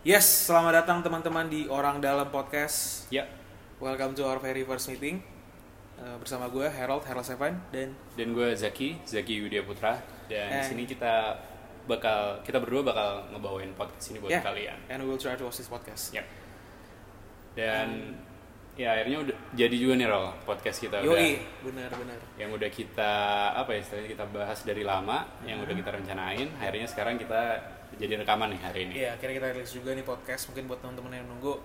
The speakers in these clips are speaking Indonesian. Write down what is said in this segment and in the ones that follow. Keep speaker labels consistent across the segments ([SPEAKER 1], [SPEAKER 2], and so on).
[SPEAKER 1] Yes, selamat datang teman-teman di Orang Dalam Podcast.
[SPEAKER 2] Ya,
[SPEAKER 1] Welcome to our very first meeting. Eh, bersama gue Harold, Harold Seven dan
[SPEAKER 2] dan gue Zaki, Zaki Widya Putra. Dan di sini kita bakal kita berdua bakal ngebawain podcast ini buat
[SPEAKER 1] Yeah.
[SPEAKER 2] kalian.
[SPEAKER 1] and we will try to host this podcast.
[SPEAKER 2] Yap. Dan ya akhirnya udah jadi juga nih Rol podcast kita udah
[SPEAKER 1] Yoi, benar-benar.
[SPEAKER 2] yang udah kita apa ya istilahnya kita bahas dari lama, yang udah kita rencanain. Akhirnya sekarang kita jadi rekaman nih hari ini.
[SPEAKER 1] Iya, akhirnya kita rilis juga nih podcast. Mungkin buat teman-teman yang nunggu,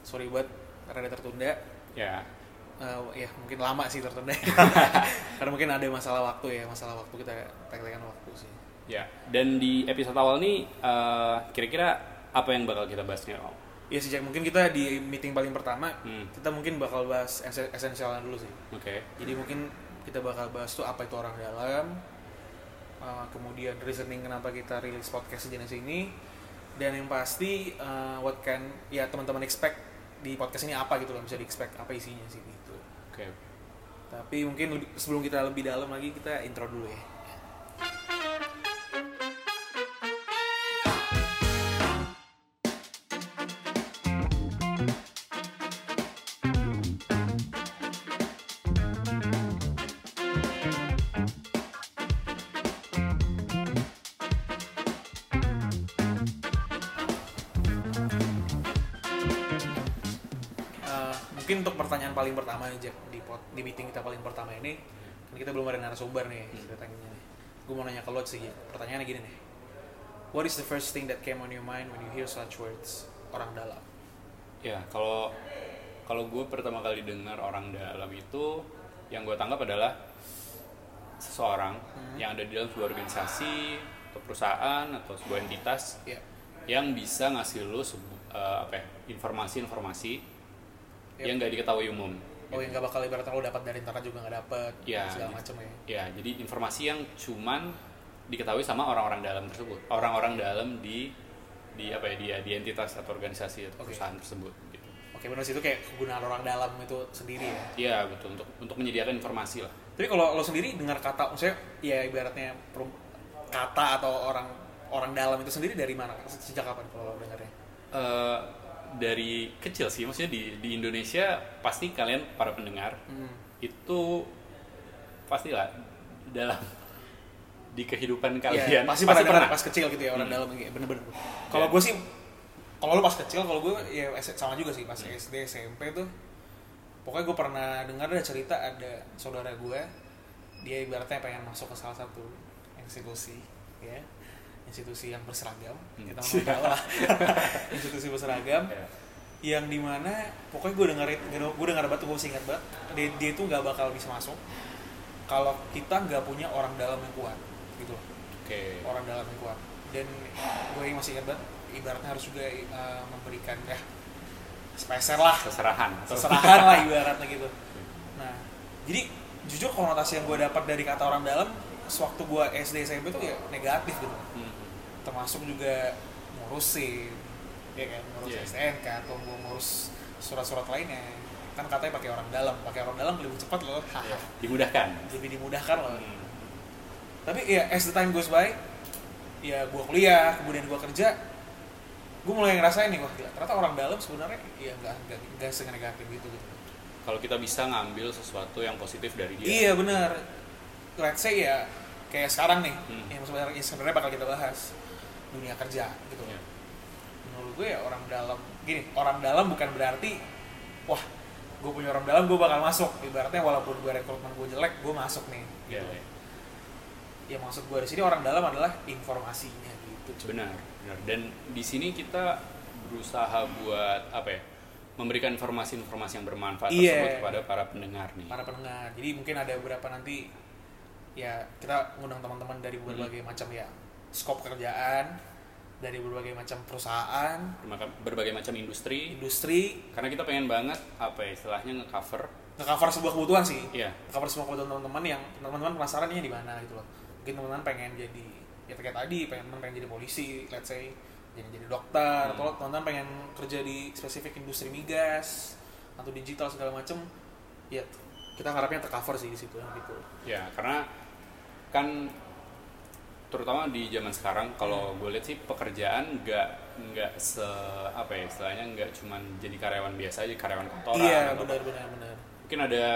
[SPEAKER 1] sorry buat rada tertunda.
[SPEAKER 2] Ya,
[SPEAKER 1] Eh, ya mungkin lama sih tertunda. Karena mungkin ada masalah waktu ya, masalah waktu kita tek-tekan waktu sih.
[SPEAKER 2] ya. Dan di episode awal nih eh, kira-kira apa yang bakal kita bahas nih Rol?
[SPEAKER 1] Ya sejak mungkin kita di meeting paling pertama,
[SPEAKER 2] Hmm.
[SPEAKER 1] kita mungkin bakal bahas esen- esensialnya dulu sih.
[SPEAKER 2] Oke.
[SPEAKER 1] Jadi mungkin kita bakal bahas tuh apa itu orang dalam, uh, kemudian reasoning kenapa kita rilis podcast sejenis ini, dan yang pasti uh, what can ya teman-teman expect di podcast ini apa gitu kan bisa di expect apa isinya sih gitu.
[SPEAKER 2] Oke.
[SPEAKER 1] Tapi mungkin lebih- sebelum kita lebih dalam lagi kita intro dulu ya. Mungkin untuk pertanyaan paling pertama Jack di pot, di meeting kita paling pertama ini kan kita belum ada narasumber nih ceritanya nih. Gue mau nanya ke lo sih, pertanyaannya gini nih. What is the first thing that came on your mind when you hear such words orang dalam?
[SPEAKER 2] Ya, kalau kalau gue pertama kali dengar orang dalam itu yang gue tangkap adalah seseorang yang ada di dalam sebuah organisasi atau perusahaan atau sebuah entitas
[SPEAKER 1] Ya,
[SPEAKER 2] yang bisa ngasih lo sebu- eh, apa ya, informasi-informasi
[SPEAKER 1] Yep.
[SPEAKER 2] yang nggak diketahui umum.
[SPEAKER 1] oh yang gak bakal ibaratnya lo dapat dari internet juga nggak dapat
[SPEAKER 2] Ya,
[SPEAKER 1] segala
[SPEAKER 2] gitu.
[SPEAKER 1] macam ya.
[SPEAKER 2] Ya, jadi informasi yang cuman diketahui sama orang-orang dalam tersebut, orang-orang dalam di di apa ya dia di entitas atau organisasi atau
[SPEAKER 1] Oke.
[SPEAKER 2] perusahaan tersebut. Gitu.
[SPEAKER 1] Oke benar sih itu kayak kegunaan orang dalam itu sendiri ya.
[SPEAKER 2] Iya betul untuk untuk menyediakan informasi lah.
[SPEAKER 1] Tapi kalau lo sendiri dengar kata, maksudnya ya ibaratnya kata atau orang orang dalam itu sendiri dari mana? Sejak kapan kalau lo dengarnya?
[SPEAKER 2] Eh, dari kecil sih, maksudnya di di Indonesia pasti kalian para pendengar
[SPEAKER 1] Hmm.
[SPEAKER 2] itu pastilah dalam di kehidupan
[SPEAKER 1] Iya,
[SPEAKER 2] kalian
[SPEAKER 1] pasti, pernah dengar pas kecil gitu ya orang
[SPEAKER 2] Hmm.
[SPEAKER 1] dalam kayak bener-bener. Kalau
[SPEAKER 2] Iya.
[SPEAKER 1] gue sih, kalau lo pas kecil, kalau gue ya sama juga sih pas
[SPEAKER 2] Hmm.
[SPEAKER 1] SD SMP tuh. Pokoknya gue pernah dengar ada cerita ada saudara gue, dia ibaratnya pengen masuk ke salah satu institusi, ya institusi yang berseragam,
[SPEAKER 2] Hmm.
[SPEAKER 1] kita mau tahu lah, institusi berseragam
[SPEAKER 2] Ya.
[SPEAKER 1] yang di mana pokoknya gue dengar gue dengar banget gue ingat banget dia, dia tuh nggak bakal bisa masuk kalau kita nggak punya orang dalam yang kuat gitu loh
[SPEAKER 2] Oke.
[SPEAKER 1] orang dalam yang kuat dan gue yang masih ingat banget ibaratnya harus juga eh, memberikan ya speser lah
[SPEAKER 2] Seserahan.
[SPEAKER 1] seserahan lah ibaratnya gitu nah jadi jujur konotasi yang gue dapat dari kata orang dalam sewaktu gue SD SMP tuh ya negatif gitu
[SPEAKER 2] Hmm.
[SPEAKER 1] termasuk juga ngurusin ya kan ngurus
[SPEAKER 2] Iya.
[SPEAKER 1] STNK atau gua ngurus surat-surat lainnya kan katanya pakai orang dalam pakai orang dalam lebih cepat loh
[SPEAKER 2] Ya,
[SPEAKER 1] haha
[SPEAKER 2] Dimudahkan.
[SPEAKER 1] lebih dimudahkan loh
[SPEAKER 2] Hmm.
[SPEAKER 1] tapi ya as the time goes by ya gua kuliah kemudian gua kerja gua mulai ngerasain nih wah gila, ternyata orang dalam sebenarnya ya nggak nggak nggak senegatif gitu gitu
[SPEAKER 2] Kalau kita bisa ngambil sesuatu yang positif dari dia.
[SPEAKER 1] iya benar let's say ya kayak sekarang nih
[SPEAKER 2] Hmm.
[SPEAKER 1] yang sebenarnya sebenarnya bakal kita bahas dunia kerja gitu
[SPEAKER 2] Ya.
[SPEAKER 1] menurut gue ya orang dalam gini orang dalam bukan berarti wah gue punya orang dalam gue bakal masuk ibaratnya walaupun gue rekrutmen gue jelek gue masuk nih gitu.
[SPEAKER 2] ya.
[SPEAKER 1] ya maksud gue di sini orang dalam adalah informasinya gitu
[SPEAKER 2] Benar, benar. Dan di sini kita berusaha buat apa ya? Memberikan informasi-informasi yang bermanfaat
[SPEAKER 1] Iya.
[SPEAKER 2] tersebut kepada para pendengar nih.
[SPEAKER 1] para pendengar jadi mungkin ada beberapa nanti ya kita ngundang teman-teman dari
[SPEAKER 2] Hmm.
[SPEAKER 1] berbagai macam ya skop kerjaan dari berbagai macam perusahaan
[SPEAKER 2] Berbagai macam industri.
[SPEAKER 1] industri
[SPEAKER 2] Karena kita pengen banget apa ya istilahnya nge-cover.
[SPEAKER 1] nge-cover sebuah kebutuhan sih
[SPEAKER 2] Iya.
[SPEAKER 1] cover semua kebutuhan teman-teman yang teman-teman penasaran ini di mana gitu loh mungkin teman-teman pengen jadi ya kayak tadi pengen pengen jadi polisi let's say jadi jadi dokter
[SPEAKER 2] Hmm.
[SPEAKER 1] atau teman-teman pengen kerja di spesifik industri migas atau digital segala macem ya kita harapnya tercover sih di situ gitu.
[SPEAKER 2] Ya, karena kan terutama di zaman sekarang kalau gue lihat sih pekerjaan nggak nggak se apa ya istilahnya nggak cuman jadi karyawan biasa aja karyawan kantoran
[SPEAKER 1] iya benar benar benar.
[SPEAKER 2] Mungkin ada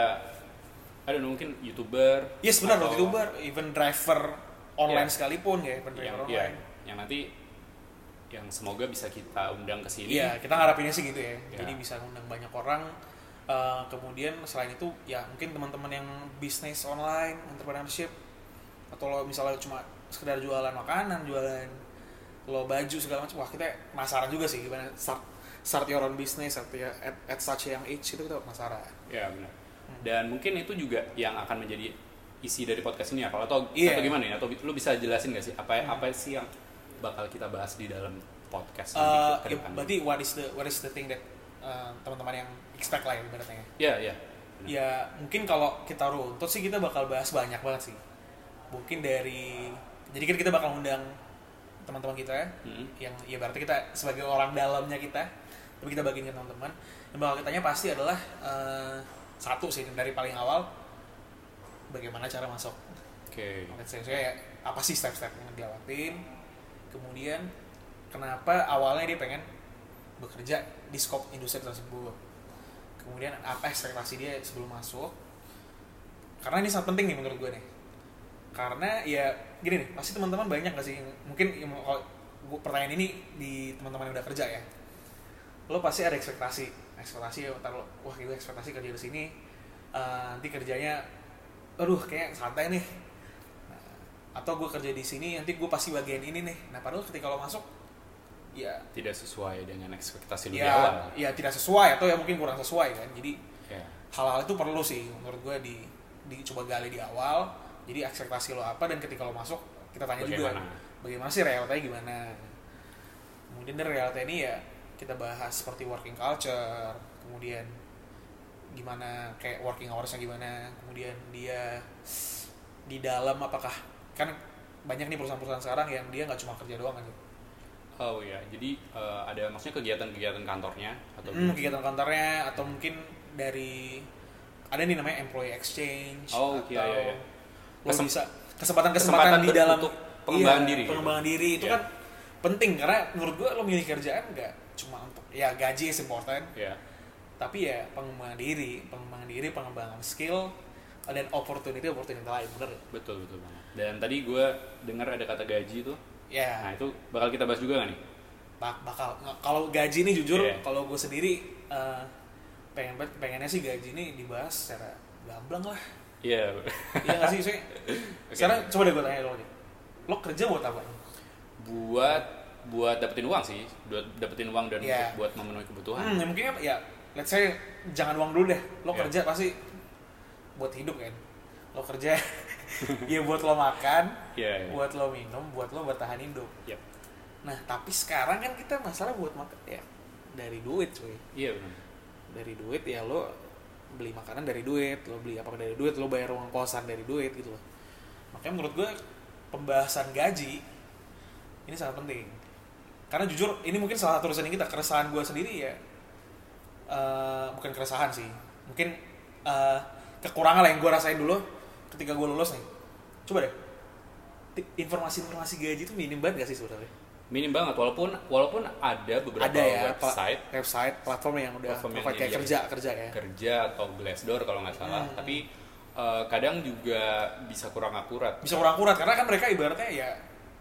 [SPEAKER 2] ada mungkin youtuber
[SPEAKER 1] yes benar
[SPEAKER 2] atau
[SPEAKER 1] youtuber even driver online
[SPEAKER 2] Iya.
[SPEAKER 1] sekalipun ya
[SPEAKER 2] yang
[SPEAKER 1] driver
[SPEAKER 2] ya,
[SPEAKER 1] online.
[SPEAKER 2] Yang nanti yang semoga bisa kita undang ke sini
[SPEAKER 1] Iya, kita ngarapinnya sih gitu ya.
[SPEAKER 2] Ya.
[SPEAKER 1] Jadi bisa ngundang banyak orang. Eh, kemudian selain itu, ya mungkin teman-teman yang bisnis online, entrepreneurship, atau lo misalnya cuma sekedar jualan makanan, jualan lo baju segala macam, wah kita penasaran juga sih gimana start start your own business at, ya, at, at such young age itu kita penasaran.
[SPEAKER 2] ya benar
[SPEAKER 1] Hmm.
[SPEAKER 2] dan mungkin itu juga yang akan menjadi isi dari podcast ini ya kalau atau
[SPEAKER 1] Iya.
[SPEAKER 2] atau gimana ya atau lu bisa jelasin gak sih apa
[SPEAKER 1] Hmm.
[SPEAKER 2] apa sih yang bakal kita bahas di dalam podcast nanti ke
[SPEAKER 1] ya,
[SPEAKER 2] depannya?
[SPEAKER 1] berarti what is the what is the thing that eh, teman-teman yang expect lah ya ibaratnya.
[SPEAKER 2] ya ya
[SPEAKER 1] Ya mungkin kalau kita runtut sih kita bakal bahas banyak banget sih. Mungkin dari jadi kan kita bakal undang teman-teman kita ya,
[SPEAKER 2] Hmm.
[SPEAKER 1] yang ya berarti kita sebagai orang dalamnya kita, tapi kita bagiin ke teman-teman. Yang bakal kita tanya pasti adalah eh, satu sih dari paling awal bagaimana cara masuk.
[SPEAKER 2] oke
[SPEAKER 1] say, saya apa sih step-step yang dilawatin, kemudian kenapa awalnya dia pengen bekerja di scope industri tersebut, kemudian apa ekspektasi dia sebelum masuk, karena ini sangat penting nih menurut gue nih, karena ya gini nih, pasti teman-teman banyak gak sih, mungkin kalau pertanyaan ini di teman-teman yang udah kerja ya, lo pasti ada ekspektasi, ekspektasi ya, ntar lo, wah gue ekspektasi kerja di sini, eh, nanti kerjanya, aduh kayak santai nih, atau gue kerja di sini nanti gue pasti bagian ini nih. Nah padahal ketika lo masuk ya
[SPEAKER 2] tidak sesuai dengan ekspektasi lu di
[SPEAKER 1] ya
[SPEAKER 2] awal.
[SPEAKER 1] ya tidak sesuai atau ya mungkin kurang sesuai kan. Jadi
[SPEAKER 2] ya.
[SPEAKER 1] hal-hal itu perlu sih menurut gue di dicoba gali di awal. Jadi ekspektasi lo apa dan ketika lo masuk kita tanya juga.
[SPEAKER 2] Bagaimana?
[SPEAKER 1] bagaimana sih realitanya gimana? Kemudian dari realita ini ya kita bahas seperti working culture kemudian gimana kayak working hoursnya gimana kemudian dia di dalam apakah kan banyak nih perusahaan-perusahaan sekarang yang dia nggak cuma kerja doang kan
[SPEAKER 2] oh ya jadi eh, ada maksudnya kegiatan-kegiatan kantornya atau
[SPEAKER 1] hmm, kegiatan kantornya atau mungkin dari ada nih namanya employee exchange
[SPEAKER 2] Oh,
[SPEAKER 1] atau
[SPEAKER 2] iya, iya, iya.
[SPEAKER 1] lo
[SPEAKER 2] Kesem-
[SPEAKER 1] bisa kesempatan-kesempatan
[SPEAKER 2] kesempatan
[SPEAKER 1] di dalam
[SPEAKER 2] untuk pengembangan
[SPEAKER 1] iya,
[SPEAKER 2] diri gitu.
[SPEAKER 1] pengembangan diri itu
[SPEAKER 2] Iya.
[SPEAKER 1] kan penting karena menurut gua lo milih kerjaan nggak cuma untuk ya gaji is important
[SPEAKER 2] ya
[SPEAKER 1] tapi ya pengembangan diri pengembangan diri pengembangan skill dan opportunity opportunity lain bener ya?
[SPEAKER 2] betul betul banget. Dan tadi gue dengar ada kata gaji tuh.
[SPEAKER 1] Ya.
[SPEAKER 2] Nah itu bakal kita bahas juga gak nih?
[SPEAKER 1] Bak- bakal. Kalau gaji ini jujur
[SPEAKER 2] Iya.
[SPEAKER 1] kalau gue sendiri eh, pengen pengennya sih gaji ini dibahas secara gamblang lah.
[SPEAKER 2] Iya.
[SPEAKER 1] Iya nggak sih Soalnya
[SPEAKER 2] Oke.
[SPEAKER 1] sekarang coba deh gue tanya lo nih lo kerja buat apa?
[SPEAKER 2] Buat buat dapetin uang sih. Buat dapetin uang dan untuk buat memenuhi kebutuhan.
[SPEAKER 1] Hmm, ya mungkin ya let's say jangan uang dulu deh. Lo
[SPEAKER 2] Iya.
[SPEAKER 1] kerja pasti buat hidup kan? Lo kerja ya buat lo makan
[SPEAKER 2] Iya, iya.
[SPEAKER 1] buat lo minum buat lo bertahan hidup.
[SPEAKER 2] Yap.
[SPEAKER 1] nah tapi sekarang kan kita masalah buat makan ya dari duit cuy.
[SPEAKER 2] Iya benar
[SPEAKER 1] dari duit ya lo beli makanan dari duit lo beli apa dari duit lo bayar uang kosan dari duit gitu loh. Makanya menurut gue pembahasan gaji ini sangat penting. Karena jujur ini mungkin salah satu urusan kita keresahan gue sendiri ya eh, bukan keresahan sih. Mungkin eh, kekurangan lah yang gue rasain dulu ketika gue lulus nih. Coba deh. Informasi-informasi gaji itu minim banget gak sih sebenarnya?
[SPEAKER 2] Minim banget walaupun walaupun ada beberapa
[SPEAKER 1] ada ya pla-
[SPEAKER 2] website.
[SPEAKER 1] website platform yang udah
[SPEAKER 2] Platform yang
[SPEAKER 1] kayak kerja kerja ya.
[SPEAKER 2] kerja atau Glassdoor kalau nggak salah.
[SPEAKER 1] Hmm.
[SPEAKER 2] tapi eh, kadang juga bisa kurang akurat.
[SPEAKER 1] Bisa kurang akurat karena kan mereka ibaratnya ya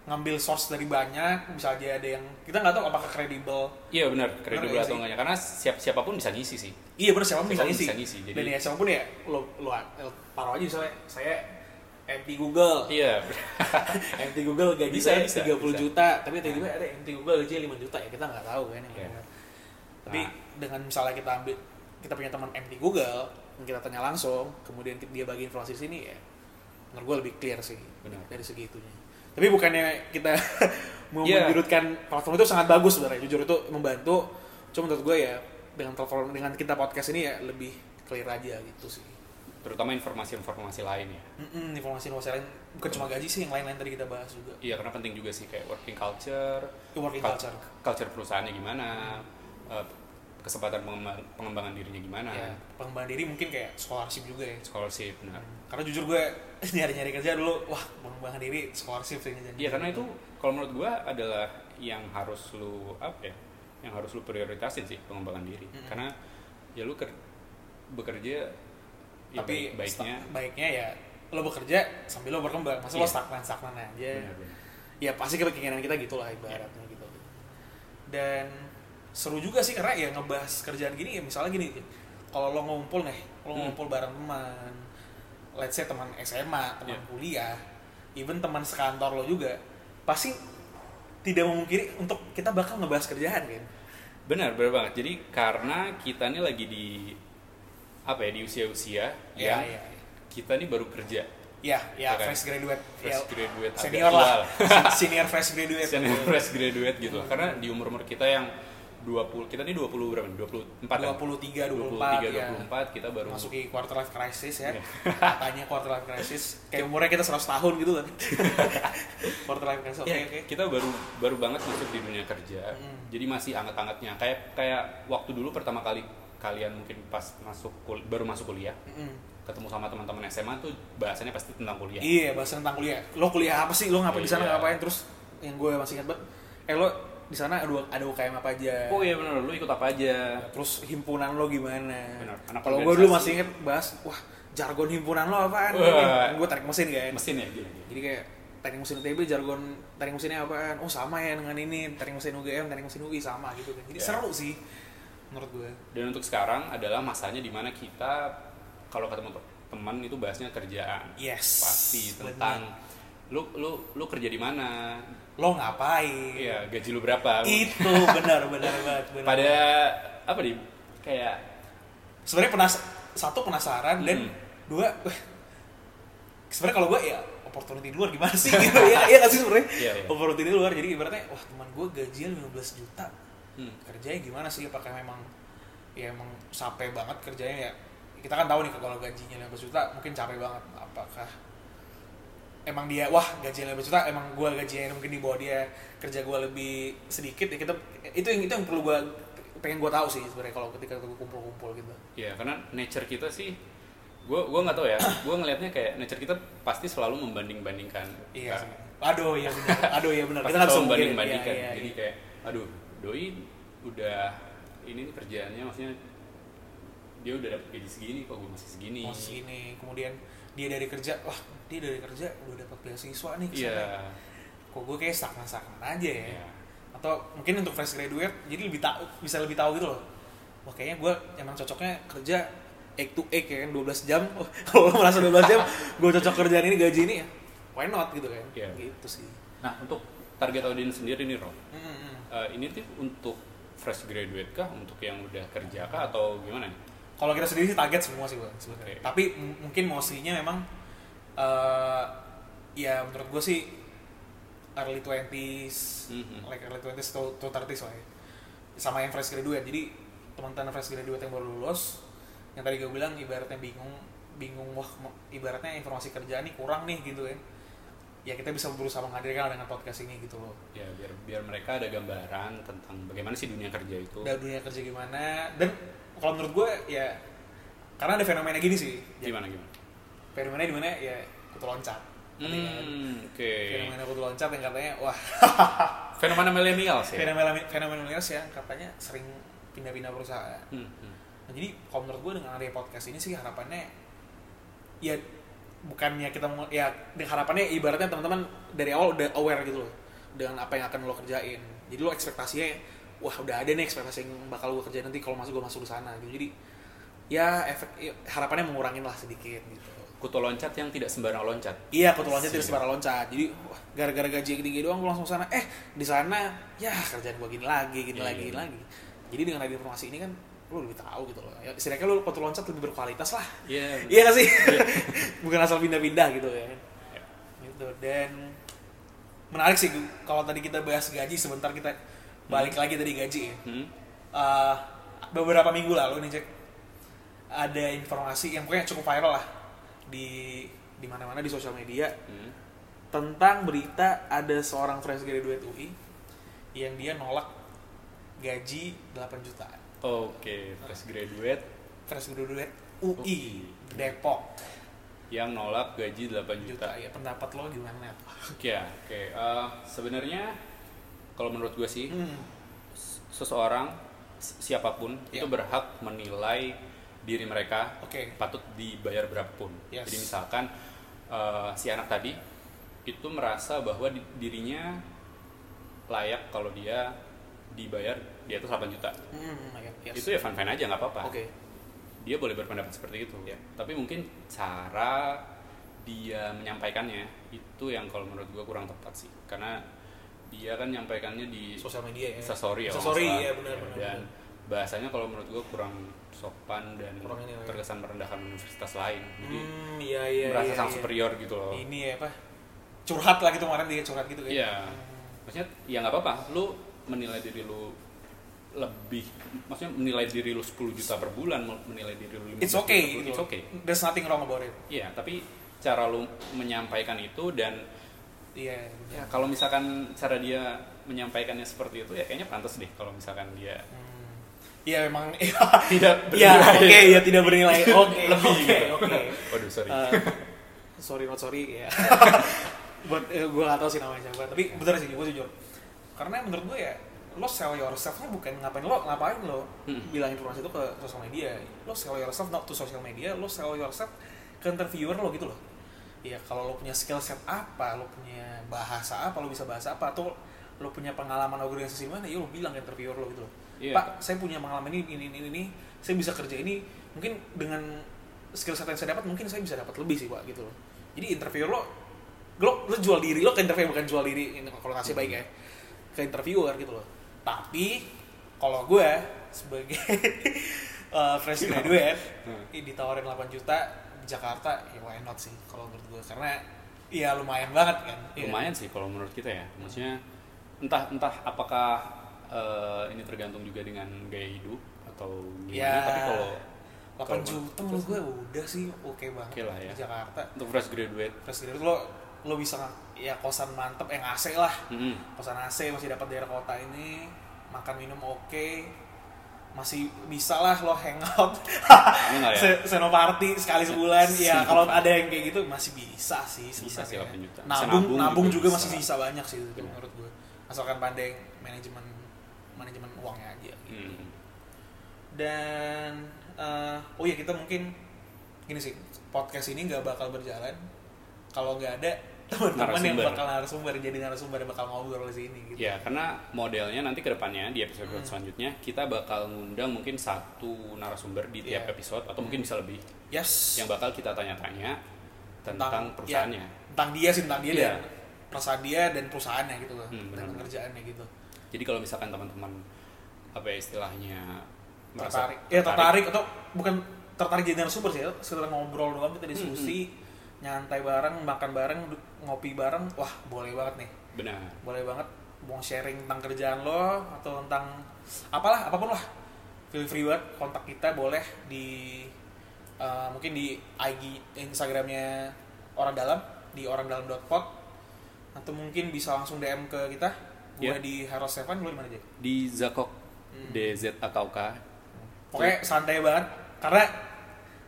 [SPEAKER 1] ngambil source dari banyak bisa aja ada yang kita nggak tahu apakah kredibel
[SPEAKER 2] iya benar kredibel
[SPEAKER 1] Benar,
[SPEAKER 2] atau enggaknya karena siap siapa pun bisa ngisi sih
[SPEAKER 1] iya bener siapa bisa
[SPEAKER 2] Siapa pun
[SPEAKER 1] ngisi
[SPEAKER 2] bisa ngisi, jadi-
[SPEAKER 1] dan ya siapa pun ya lo lo taruh aja misalnya saya MT Google
[SPEAKER 2] iya
[SPEAKER 1] MT Google gaji
[SPEAKER 2] Bisa,
[SPEAKER 1] saya
[SPEAKER 2] bisa,
[SPEAKER 1] 30
[SPEAKER 2] bisa.
[SPEAKER 1] juta tapi tiba-tiba ada MT Google gajinya 5 juta ya kita nggak tahu kan yang
[SPEAKER 2] Iya.
[SPEAKER 1] benar. tapi
[SPEAKER 2] Nah.
[SPEAKER 1] dengan misalnya kita ambil kita punya teman MT Google yang kita tanya langsung kemudian dia bagi informasi sini ya menurut gue lebih clear sih
[SPEAKER 2] Benar.
[SPEAKER 1] dari segitunya tapi bukannya kita mau
[SPEAKER 2] Iya.
[SPEAKER 1] menyudutkan platform itu sangat bagus sebenarnya. Jujur itu membantu. Cuma menurut gue ya dengan platform dengan kita podcast ini ya lebih clear aja gitu sih.
[SPEAKER 2] Terutama informasi-informasi lain ya.
[SPEAKER 1] Mm-mm, informasi-informasi lain. Bukan cuma gaji sih yang lain-lain tadi kita bahas juga.
[SPEAKER 2] Iya karena penting juga sih kayak working culture
[SPEAKER 1] working
[SPEAKER 2] cul-
[SPEAKER 1] culture.
[SPEAKER 2] culture perusahaannya gimana eh, kesempatan pengembang- pengembangan dirinya gimana.
[SPEAKER 1] Ya pengembangan diri mungkin kayak scholarship juga ya.
[SPEAKER 2] Scholarship benar
[SPEAKER 1] karena jujur gue nyari-nyari kerja dulu wah pengembangan diri scholarship sih
[SPEAKER 2] Iya karena itu kalau menurut gua adalah yang harus lu apa ya yang harus lu prioritasin sih pengembangan diri.
[SPEAKER 1] Mm-mm.
[SPEAKER 2] karena ya lu ker- bekerja ya
[SPEAKER 1] tapi
[SPEAKER 2] baik- baiknya.
[SPEAKER 1] baiknya ya lo bekerja sambil lo berkembang. Masa lo
[SPEAKER 2] Iya.
[SPEAKER 1] stagnan stagnan aja.
[SPEAKER 2] Benar-benar.
[SPEAKER 1] ya pasti keinginan kita gitulah ibaratnya gitu. Dan seru juga sih karena ya ngebahas kerjaan gini ya misalnya gini kalau lo ngumpul nih lo
[SPEAKER 2] Hmm.
[SPEAKER 1] ngumpul bareng teman let's say teman SMA teman
[SPEAKER 2] Iya.
[SPEAKER 1] kuliah even teman sekantor lo juga pasti tidak memungkiri untuk kita bakal ngebahas kerjaan kan
[SPEAKER 2] benar benar banget jadi karena kita nih lagi di apa ya di usia-usia
[SPEAKER 1] Iya,
[SPEAKER 2] yang
[SPEAKER 1] iya, iya.
[SPEAKER 2] kita nih baru kerja
[SPEAKER 1] ya ya
[SPEAKER 2] Oke.
[SPEAKER 1] fresh graduate
[SPEAKER 2] fresh
[SPEAKER 1] ya,
[SPEAKER 2] graduate
[SPEAKER 1] senior lah senior fresh graduate
[SPEAKER 2] senior fresh graduate gitu loh. karena di umur umur kita yang 20 kita nih 20 berapa nih? 24 kan?
[SPEAKER 1] 23 24 ya
[SPEAKER 2] 23 kita baru
[SPEAKER 1] masuki quarter life crisis ya
[SPEAKER 2] Iya.
[SPEAKER 1] katanya quarter life crisis kayak umurnya kita 100 tahun gitu kan quarter life crisis oke
[SPEAKER 2] Ya,
[SPEAKER 1] oke
[SPEAKER 2] kita baru baru banget masuk di dunia kerja.
[SPEAKER 1] Mm.
[SPEAKER 2] Jadi masih anget-angetnya. Kayak kayak waktu dulu pertama kali kalian mungkin pas masuk kul- baru masuk kuliah,
[SPEAKER 1] Mm-mm.
[SPEAKER 2] ketemu sama teman-teman SMA tuh bahasannya pasti tentang kuliah.
[SPEAKER 1] iya bahasa tentang kuliah lo kuliah apa sih lo ngapain di sana
[SPEAKER 2] Iya.
[SPEAKER 1] ngapain terus yang gue masih ingat banget eh lo di sana ada ada UKM apa aja
[SPEAKER 2] Oh iya benar, lu ikut apa aja?
[SPEAKER 1] terus himpunan lo gimana
[SPEAKER 2] Benar,
[SPEAKER 1] kalau gue dulu masih inget bahas wah jargon himpunan lo apaan
[SPEAKER 2] Wah.
[SPEAKER 1] gue tarik mesin kan
[SPEAKER 2] Mesin ya gila. gila.
[SPEAKER 1] jadi kayak teknik mesin UTB jargon teknik mesinnya apaan oh sama ya dengan ini teknik mesin UGM teknik mesin UI sama gitu kan jadi
[SPEAKER 2] Ya.
[SPEAKER 1] seru sih menurut gue
[SPEAKER 2] Dan untuk sekarang adalah masanya di mana kita kalau ketemu te- teman itu bahasnya kerjaan.
[SPEAKER 1] yes
[SPEAKER 2] Pasti
[SPEAKER 1] Bener.
[SPEAKER 2] Lu lu lu kerja di mana?
[SPEAKER 1] lo ngapain
[SPEAKER 2] Iya, gaji lu berapa?
[SPEAKER 1] itu benar benar banget benar.
[SPEAKER 2] Pada apa nih? Kayak
[SPEAKER 1] sebenarnya penas satu penasaran dan
[SPEAKER 2] Hmm.
[SPEAKER 1] dua wah, sebenarnya kalau gue ya opportunity di luar gimana sih gitu ya iya nggak sih sebenarnya
[SPEAKER 2] Iya, iya.
[SPEAKER 1] opportunity di luar jadi ibaratnya wah teman gue gajian 15 juta
[SPEAKER 2] hmm,
[SPEAKER 1] kerjanya gimana sih apakah memang ya emang capek banget kerjanya ya kita kan tahu nih kalau gajinya 15 juta mungkin capek banget apakah emang dia wah gajinya 15 juta emang gue gajinya mungkin di bawah dia kerja gue lebih sedikit ya kita itu yang itu yang perlu gue pengen gue tahu sih sebenarnya kalau ketika gue kumpul-kumpul gitu.
[SPEAKER 2] Ya karena nature kita sih gue gua nggak tahu ya gue ngelihatnya kayak nature kita pasti selalu membanding bandingkan
[SPEAKER 1] iya sih. aduh iya benar. Aduh iya benar. Kita nggak bisa
[SPEAKER 2] selalu
[SPEAKER 1] mungkin
[SPEAKER 2] membanding bandingkan
[SPEAKER 1] Iya, iya,
[SPEAKER 2] jadi
[SPEAKER 1] iya.
[SPEAKER 2] kayak aduh doi udah ini nih kerjaannya maksudnya dia udah dapet gaji segini kok gue masih segini?
[SPEAKER 1] Mau sini kemudian dia dari kerja wah dia dari kerja udah dapat beasiswa nih
[SPEAKER 2] ke
[SPEAKER 1] sana. kok gue kayak stagnan stagnan aja ya?
[SPEAKER 2] Iya.
[SPEAKER 1] atau mungkin untuk fresh graduate jadi lebih tahu bisa lebih tahu gitu loh. Wah kayaknya gue emang cocoknya kerja egg to egg ya kan 12 jam. Wah, kalau merasa 12 jam gue cocok kerjaan ini gaji ini ya why not gitu kan?
[SPEAKER 2] Iya.
[SPEAKER 1] gitu sih.
[SPEAKER 2] Nah untuk target audience sendiri nih Ro
[SPEAKER 1] Mm-mm.
[SPEAKER 2] Eh, ini tuh untuk fresh graduate kah? Untuk yang udah kerja kah? Atau gimana nih
[SPEAKER 1] kalau kita sendiri sih target semua sih bang sebenarnya
[SPEAKER 2] Oke.
[SPEAKER 1] tapi mungkin mostly-nya memang eh ya menurut gue sih early 20s
[SPEAKER 2] Mhm.
[SPEAKER 1] like early 20s to, to 30s lah ya sama yang fresh graduate jadi teman-teman fresh graduate yang baru lulus yang tadi gue bilang ibaratnya bingung bingung wah ibaratnya informasi kerjaan nih kurang nih gitu kan ya kita bisa berusaha menghadirkan dengan podcast ini gitu loh.
[SPEAKER 2] Ya biar biar mereka ada gambaran tentang bagaimana sih dunia kerja itu.
[SPEAKER 1] Dan dunia kerja gimana. Dan kalau menurut gue ya karena ada fenomena gini sih.
[SPEAKER 2] Gimana gimana?
[SPEAKER 1] fenomena di mana ya kutu loncat. Kan?
[SPEAKER 2] hmm, oke.
[SPEAKER 1] Fenomena kutu loncat yang katanya wah.
[SPEAKER 2] Fenomena milenial sih
[SPEAKER 1] fenomena fenomena millennials yang katanya sering pindah-pindah perusahaan.
[SPEAKER 2] Hmm, hmm.
[SPEAKER 1] nah, jadi kalau menurut gue dengan ada podcast ini sih harapannya ya bukannya kita mau ya harapannya ibaratnya teman-teman dari awal udah aware gitu loh dengan apa yang akan lo kerjain jadi lo ekspektasinya wah udah ada nih ekspektasi yang bakal gue kerjain nanti kalau masuk gue masuk di sana gitu jadi ya efek ya, harapannya mengurangin lah sedikit gitu
[SPEAKER 2] kutu loncat yang tidak sembarang loncat
[SPEAKER 1] Iya, kutu loncat tidak
[SPEAKER 2] Siap.
[SPEAKER 1] sembarang loncat. Jadi, wah, gara-gara gaji gede doang gue langsung sana. Eh, di sana ya kerjaan gue gini lagi, gini
[SPEAKER 2] Iya,
[SPEAKER 1] lagi,
[SPEAKER 2] iya.
[SPEAKER 1] gini lagi. Jadi dengan ada informasi ini kan lu lebih tahu gitu loh. Ya, istilahnya lu kutu loncat lebih berkualitas lah.
[SPEAKER 2] Iya.
[SPEAKER 1] Iya gak sih? Bukan asal pindah-pindah gitu ya. Gitu. Dan menarik sih kalau tadi kita bahas gaji sebentar kita balik lagi tadi gaji ya.
[SPEAKER 2] Hmm?
[SPEAKER 1] Eh, beberapa minggu lalu nih cek ada informasi yang pokoknya cukup viral lah di di mana-mana di sosial media
[SPEAKER 2] Hmm?
[SPEAKER 1] tentang berita ada seorang fresh graduate UI yang dia nolak gaji 8 juta
[SPEAKER 2] Oke, fresh graduate
[SPEAKER 1] fresh graduate UI Depok
[SPEAKER 2] yang nolak gaji 8 juta.
[SPEAKER 1] juta ya pendapat lo gimana
[SPEAKER 2] Ya, oke. Eh, sebenarnya kalau menurut gue sih
[SPEAKER 1] hmm.
[SPEAKER 2] seseorang si- siapa pun
[SPEAKER 1] Ya.
[SPEAKER 2] itu berhak menilai diri mereka
[SPEAKER 1] Oke.
[SPEAKER 2] patut dibayar berapapun.
[SPEAKER 1] Yes.
[SPEAKER 2] Jadi misalkan eh, si anak tadi itu merasa bahwa di- dirinya layak kalau dia dibayar di atas 8 juta.
[SPEAKER 1] Hmm, ya, yes.
[SPEAKER 2] Itu ya fine-fine aja nggak apa-apa.
[SPEAKER 1] oke
[SPEAKER 2] Dia boleh berpendapat seperti itu.
[SPEAKER 1] Ya.
[SPEAKER 2] Tapi mungkin cara dia menyampaikannya itu yang kalau menurut gue kurang tepat sih. Karena dia kan menyampaikannya di
[SPEAKER 1] sosial media ya
[SPEAKER 2] Instastory ya
[SPEAKER 1] Instastory, ya, benar, benar,
[SPEAKER 2] dan bahasanya kalau menurut gue kurang sopan dan
[SPEAKER 1] Kurang ini ya.
[SPEAKER 2] terkesan merendahkan universitas lain jadi
[SPEAKER 1] hmm iya iya
[SPEAKER 2] merasa
[SPEAKER 1] iya,
[SPEAKER 2] sangat
[SPEAKER 1] iya.
[SPEAKER 2] superior gitu loh
[SPEAKER 1] ini ya apa curhat lah gitu kemarin dia curhat gitu kan
[SPEAKER 2] iya maksudnya ya nggak apa-apa lu menilai diri lu lebih maksudnya menilai diri lu 10 juta per bulan menilai diri lu 15
[SPEAKER 1] it's
[SPEAKER 2] juta
[SPEAKER 1] okay
[SPEAKER 2] per bulan, it's okay
[SPEAKER 1] there's nothing wrong about it
[SPEAKER 2] iya tapi cara lu menyampaikan itu dan
[SPEAKER 1] iya
[SPEAKER 2] ya kalau misalkan cara dia menyampaikannya seperti itu ya kayaknya pantas deh kalau misalkan dia
[SPEAKER 1] Hmm. Iya memang
[SPEAKER 2] tidak
[SPEAKER 1] Iya,
[SPEAKER 2] bernilai.
[SPEAKER 1] oke, ya tidak bernilai. Oke,
[SPEAKER 2] Lebih
[SPEAKER 1] oke,
[SPEAKER 2] gitu.
[SPEAKER 1] oke.
[SPEAKER 2] Waduh, sorry.
[SPEAKER 1] Eh, sorry not sorry ya. Buat eh, gue gak tau sih namanya siapa, tapi bener sih gue jujur. Karena menurut gue ya lo sell yourself-nya bukan ngapain lo ngapain lo
[SPEAKER 2] Hmm.
[SPEAKER 1] bilang informasi itu ke sosial media. Lo sell yourself not to social media lo sell yourself ke interviewer lo gitu loh. Ya kalau lo punya skill set apa lo punya bahasa apa lo bisa bahasa apa atau lo punya pengalaman organisasi mana ya lo bilang ke interviewer lo gitu loh.
[SPEAKER 2] Iya.
[SPEAKER 1] pak saya punya pengalaman ini ini ini ini saya bisa kerja ini mungkin dengan skill set yang saya dapat mungkin saya bisa dapat lebih sih pak gitu loh. Jadi interviewer lo lo, lo jual diri lo ke interview bukan jual diri ini kalau ngasih baik ya ke interviewer gitu loh tapi kalau gue sebagai uh, fresh graduate
[SPEAKER 2] Hmm.
[SPEAKER 1] ini ditawarin 8 juta di Jakarta ya why not sih kalau menurut gue? Karena ya lumayan banget kan. Iya.
[SPEAKER 2] lumayan sih kalau menurut kita ya. Maksudnya entah entah apakah eh, ini tergantung juga dengan gaya hidup atau gimana
[SPEAKER 1] Ya,
[SPEAKER 2] tapi kalau
[SPEAKER 1] 8
[SPEAKER 2] kalau
[SPEAKER 1] juta menurut gue udah sih oke banget
[SPEAKER 2] Oke lah ya.
[SPEAKER 1] di Jakarta.
[SPEAKER 2] Untuk fresh graduate.
[SPEAKER 1] Fresh graduate lo lo bisa ya kosan mantep yang AC lah
[SPEAKER 2] mm-mm.
[SPEAKER 1] kosan AC masih dapat daerah kota ini makan minum oke masih bisa lah lo hangout
[SPEAKER 2] ya?
[SPEAKER 1] Se- senoparty sekali sebulan ya kalau ada yang kayak gitu masih bisa sih
[SPEAKER 2] Bisa sih,
[SPEAKER 1] sebenarnya.
[SPEAKER 2] 8 juta.
[SPEAKER 1] Nabung
[SPEAKER 2] nabung
[SPEAKER 1] nabung
[SPEAKER 2] juga
[SPEAKER 1] juga,
[SPEAKER 2] bisa.
[SPEAKER 1] masih bisa banyak sih itu menurut gue asalkan pandai manajemen manajemen uangnya aja gitu.
[SPEAKER 2] Hmm.
[SPEAKER 1] dan eh, oh ya kita mungkin gini sih podcast ini nggak bakal berjalan kalau nggak ada teman-teman yang
[SPEAKER 2] Narasumber.
[SPEAKER 1] bakal narasumber jadi narasumber yang bakal ngobrol di sini gitu
[SPEAKER 2] Ya, karena modelnya nanti ke depannya di episode
[SPEAKER 1] Hmm.
[SPEAKER 2] selanjutnya kita bakal ngundang mungkin satu narasumber di tiap
[SPEAKER 1] Iya.
[SPEAKER 2] episode atau mungkin bisa lebih
[SPEAKER 1] yes
[SPEAKER 2] yang bakal kita tanya-tanya tentang,
[SPEAKER 1] ya,
[SPEAKER 2] perusahaannya.
[SPEAKER 1] tentang dia sih tentang dia
[SPEAKER 2] Iya.
[SPEAKER 1] dan perasaan dia dan perusahaannya gitu loh
[SPEAKER 2] Hmm,
[SPEAKER 1] dan pekerjaannya gitu
[SPEAKER 2] Jadi kalau misalkan teman-teman apa ya istilahnya
[SPEAKER 1] tertarik ya tertarik atau bukan tertarik jadi narasumber sih ya sekedar ngobrol doang kita diskusi
[SPEAKER 2] Hmm,
[SPEAKER 1] nyantai bareng makan bareng ngopi bareng wah boleh banget nih
[SPEAKER 2] benar.
[SPEAKER 1] boleh banget mau sharing tentang kerjaan lo atau tentang apalah apa pun lah feel free banget kontak kita boleh di uh, mungkin di IG Instagramnya orang dalam di orang dalam atau mungkin bisa langsung DM ke kita gue
[SPEAKER 2] Iya.
[SPEAKER 1] di Hero Seven lo di mana aja
[SPEAKER 2] Di Zakok
[SPEAKER 1] Hmm.
[SPEAKER 2] D Z A K O K.
[SPEAKER 1] pokoknya santai banget karena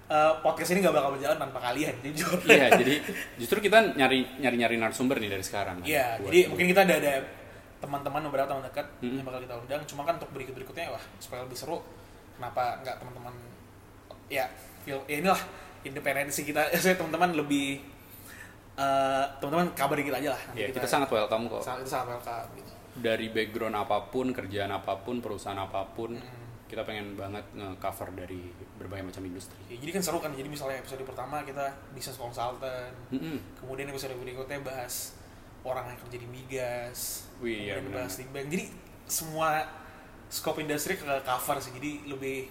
[SPEAKER 1] uh, podcast ini gak bakal berjalan tanpa kalian jujur
[SPEAKER 2] Iya, jadi justru kita nyari nyari nyari narasumber nih dari sekarang.
[SPEAKER 1] Iya,
[SPEAKER 2] Buat-
[SPEAKER 1] jadi mungkin kita ada ada teman-teman beberapa teman dekat
[SPEAKER 2] Hmm.
[SPEAKER 1] yang bakal kita undang. Cuma kan untuk berikut berikutnya wah supaya lebih seru, kenapa nggak teman-teman ya feel ya inilah independensi kita, saya teman-teman lebih eh, teman-teman kabarin kita aja lah. Nanti
[SPEAKER 2] Iya, kita sangat welcome kok.
[SPEAKER 1] sangat, kita sangat welcome gitu.
[SPEAKER 2] Dari background apa pun, kerjaan apa pun, perusahaan apa pun,
[SPEAKER 1] Hmm.
[SPEAKER 2] Kita pengen banget nge-cover dari berbagai macam industri.
[SPEAKER 1] Ya, jadi kan seru kan. Jadi misalnya episode pertama kita bisnis consultant,
[SPEAKER 2] Mm-mm.
[SPEAKER 1] kemudian episode berikutnya bahas orang yang kerja di migas,
[SPEAKER 2] Wih, iya,
[SPEAKER 1] kemudian
[SPEAKER 2] benar.
[SPEAKER 1] bahas di bank. Jadi semua scope industri ke cover sih. Jadi lebih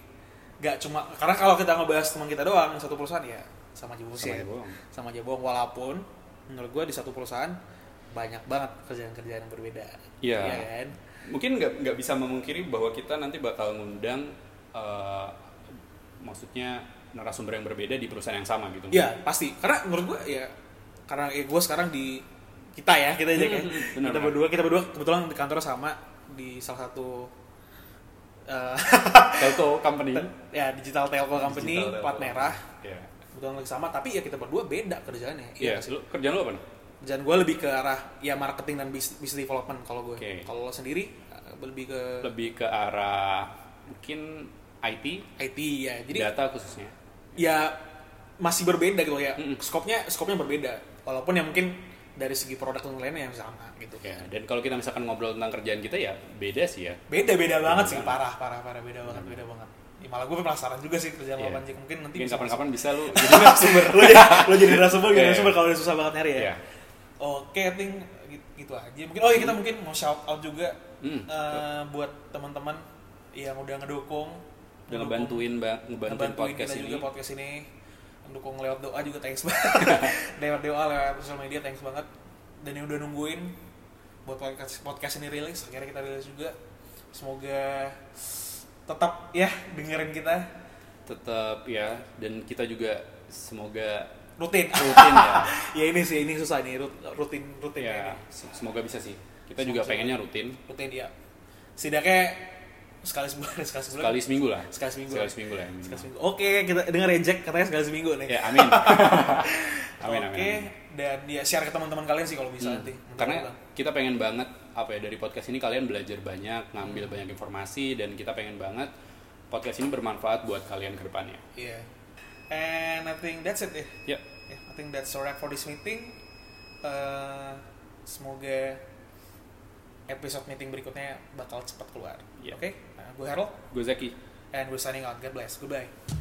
[SPEAKER 1] gak cuma karena kalau kita ngebahas teman kita doang satu perusahaan ya sama aja
[SPEAKER 2] Sama
[SPEAKER 1] bullshit.
[SPEAKER 2] aja bohong.
[SPEAKER 1] Sama aja bohong walaupun menurut gue di satu perusahaan banyak banget kerjaan-kerjaan yang berbeda.
[SPEAKER 2] Iya.
[SPEAKER 1] kan?
[SPEAKER 2] Mungkin nggak nggak bisa memungkiri bahwa kita nanti bakal ngundang, eh, maksudnya narasumber yang berbeda di perusahaan yang sama gitu.
[SPEAKER 1] Iya, pasti. Karena menurut gue ya karena ya gue sekarang di kita ya, kita aja kan.
[SPEAKER 2] Benar,
[SPEAKER 1] kita berdua kita berdua kebetulan di kantor sama di salah satu eh,
[SPEAKER 2] telco company
[SPEAKER 1] ya digital telco company
[SPEAKER 2] Digital telco.
[SPEAKER 1] plat merah
[SPEAKER 2] ya
[SPEAKER 1] kebetulan lagi sama tapi ya kita berdua beda kerjaannya
[SPEAKER 2] iya lu kerjaan lu apa nih
[SPEAKER 1] kerjaan gue lebih ke arah ya marketing dan business development kalau gue
[SPEAKER 2] Oke.
[SPEAKER 1] kalau lo sendiri eh, lebih ke
[SPEAKER 2] lebih ke arah mungkin IT
[SPEAKER 1] IT ya. Jadi
[SPEAKER 2] data khususnya?
[SPEAKER 1] ya masih berbeda gitu ya.
[SPEAKER 2] Mm-mm.
[SPEAKER 1] skopnya skopnya berbeda. Walaupun ya mungkin dari segi produk dan lainnya yang sama gitu.
[SPEAKER 2] Ya dan kalau kita misalkan ngobrol tentang kerjaan kita ya beda sih ya.
[SPEAKER 1] Beda beda banget sih.
[SPEAKER 2] Banget.
[SPEAKER 1] parah parah parah. Beda banget beda banget. Ya, malah gue penasaran juga sih kerjaan
[SPEAKER 2] Iya.
[SPEAKER 1] lo Panji mungkin nanti
[SPEAKER 2] mungkin
[SPEAKER 1] bisa
[SPEAKER 2] kapan-kapan bisa lu jadi narasumber.
[SPEAKER 1] Lo jadi lo jadi narasumber
[SPEAKER 2] Iya, iya.
[SPEAKER 1] narasumber kalau udah susah banget nyari ya.
[SPEAKER 2] Iya.
[SPEAKER 1] Oke I think gitu, gitu aja. Mungkin oh ya kita mungkin mau shout out juga
[SPEAKER 2] Hmm,
[SPEAKER 1] eh, buat teman-teman yang udah ngedukung.
[SPEAKER 2] Udah ngebantuin bang ngebantuin
[SPEAKER 1] ngebantuin
[SPEAKER 2] podcast
[SPEAKER 1] kita
[SPEAKER 2] ini.
[SPEAKER 1] juga podcast ini. Mendukung lewat doa juga thanks banget. Lewat doa lewat sosial media thanks banget. Dan yang udah nungguin buat podcast podcast ini rilis akhirnya kita rilis juga. Semoga tetap ya dengerin kita.
[SPEAKER 2] Tetap ya. Dan kita juga semoga
[SPEAKER 1] rutin.
[SPEAKER 2] Rutin ya.
[SPEAKER 1] Ya ini sih ini susah nih rut- rutin rutin
[SPEAKER 2] ya
[SPEAKER 1] ini.
[SPEAKER 2] se- semoga bisa sih. Kita juga
[SPEAKER 1] Semoga.
[SPEAKER 2] pengennya rutin.
[SPEAKER 1] Rutin ya. Setidaknya sekali sebulan sekali sebulan
[SPEAKER 2] sekali seminggu lah.
[SPEAKER 1] Sekali seminggu.
[SPEAKER 2] sekali seminggu lah ya,
[SPEAKER 1] Sekali seminggu. oke kita dengar ya Jack. Katanya sekali seminggu nih.
[SPEAKER 2] Ya amin. Amin
[SPEAKER 1] oke
[SPEAKER 2] amin, amin.
[SPEAKER 1] dan ya share ke teman-teman kalian sih kalau bisa
[SPEAKER 2] Hmm.
[SPEAKER 1] nanti.
[SPEAKER 2] Karena kita pengen banget apa ya dari podcast ini kalian belajar banyak ngambil
[SPEAKER 1] Hmm.
[SPEAKER 2] banyak informasi dan kita pengen banget podcast ini bermanfaat buat kalian ke depannya.
[SPEAKER 1] Iya. And I think that's it ya.
[SPEAKER 2] ya
[SPEAKER 1] Yeah, I think that's a wrap for this meeting. Eh, semoga episode meeting berikutnya bakal cepat keluar.
[SPEAKER 2] Yeah.
[SPEAKER 1] Oke, Nah, gue Harold
[SPEAKER 2] gue Zaki
[SPEAKER 1] and we're signing out. God bless. Goodbye.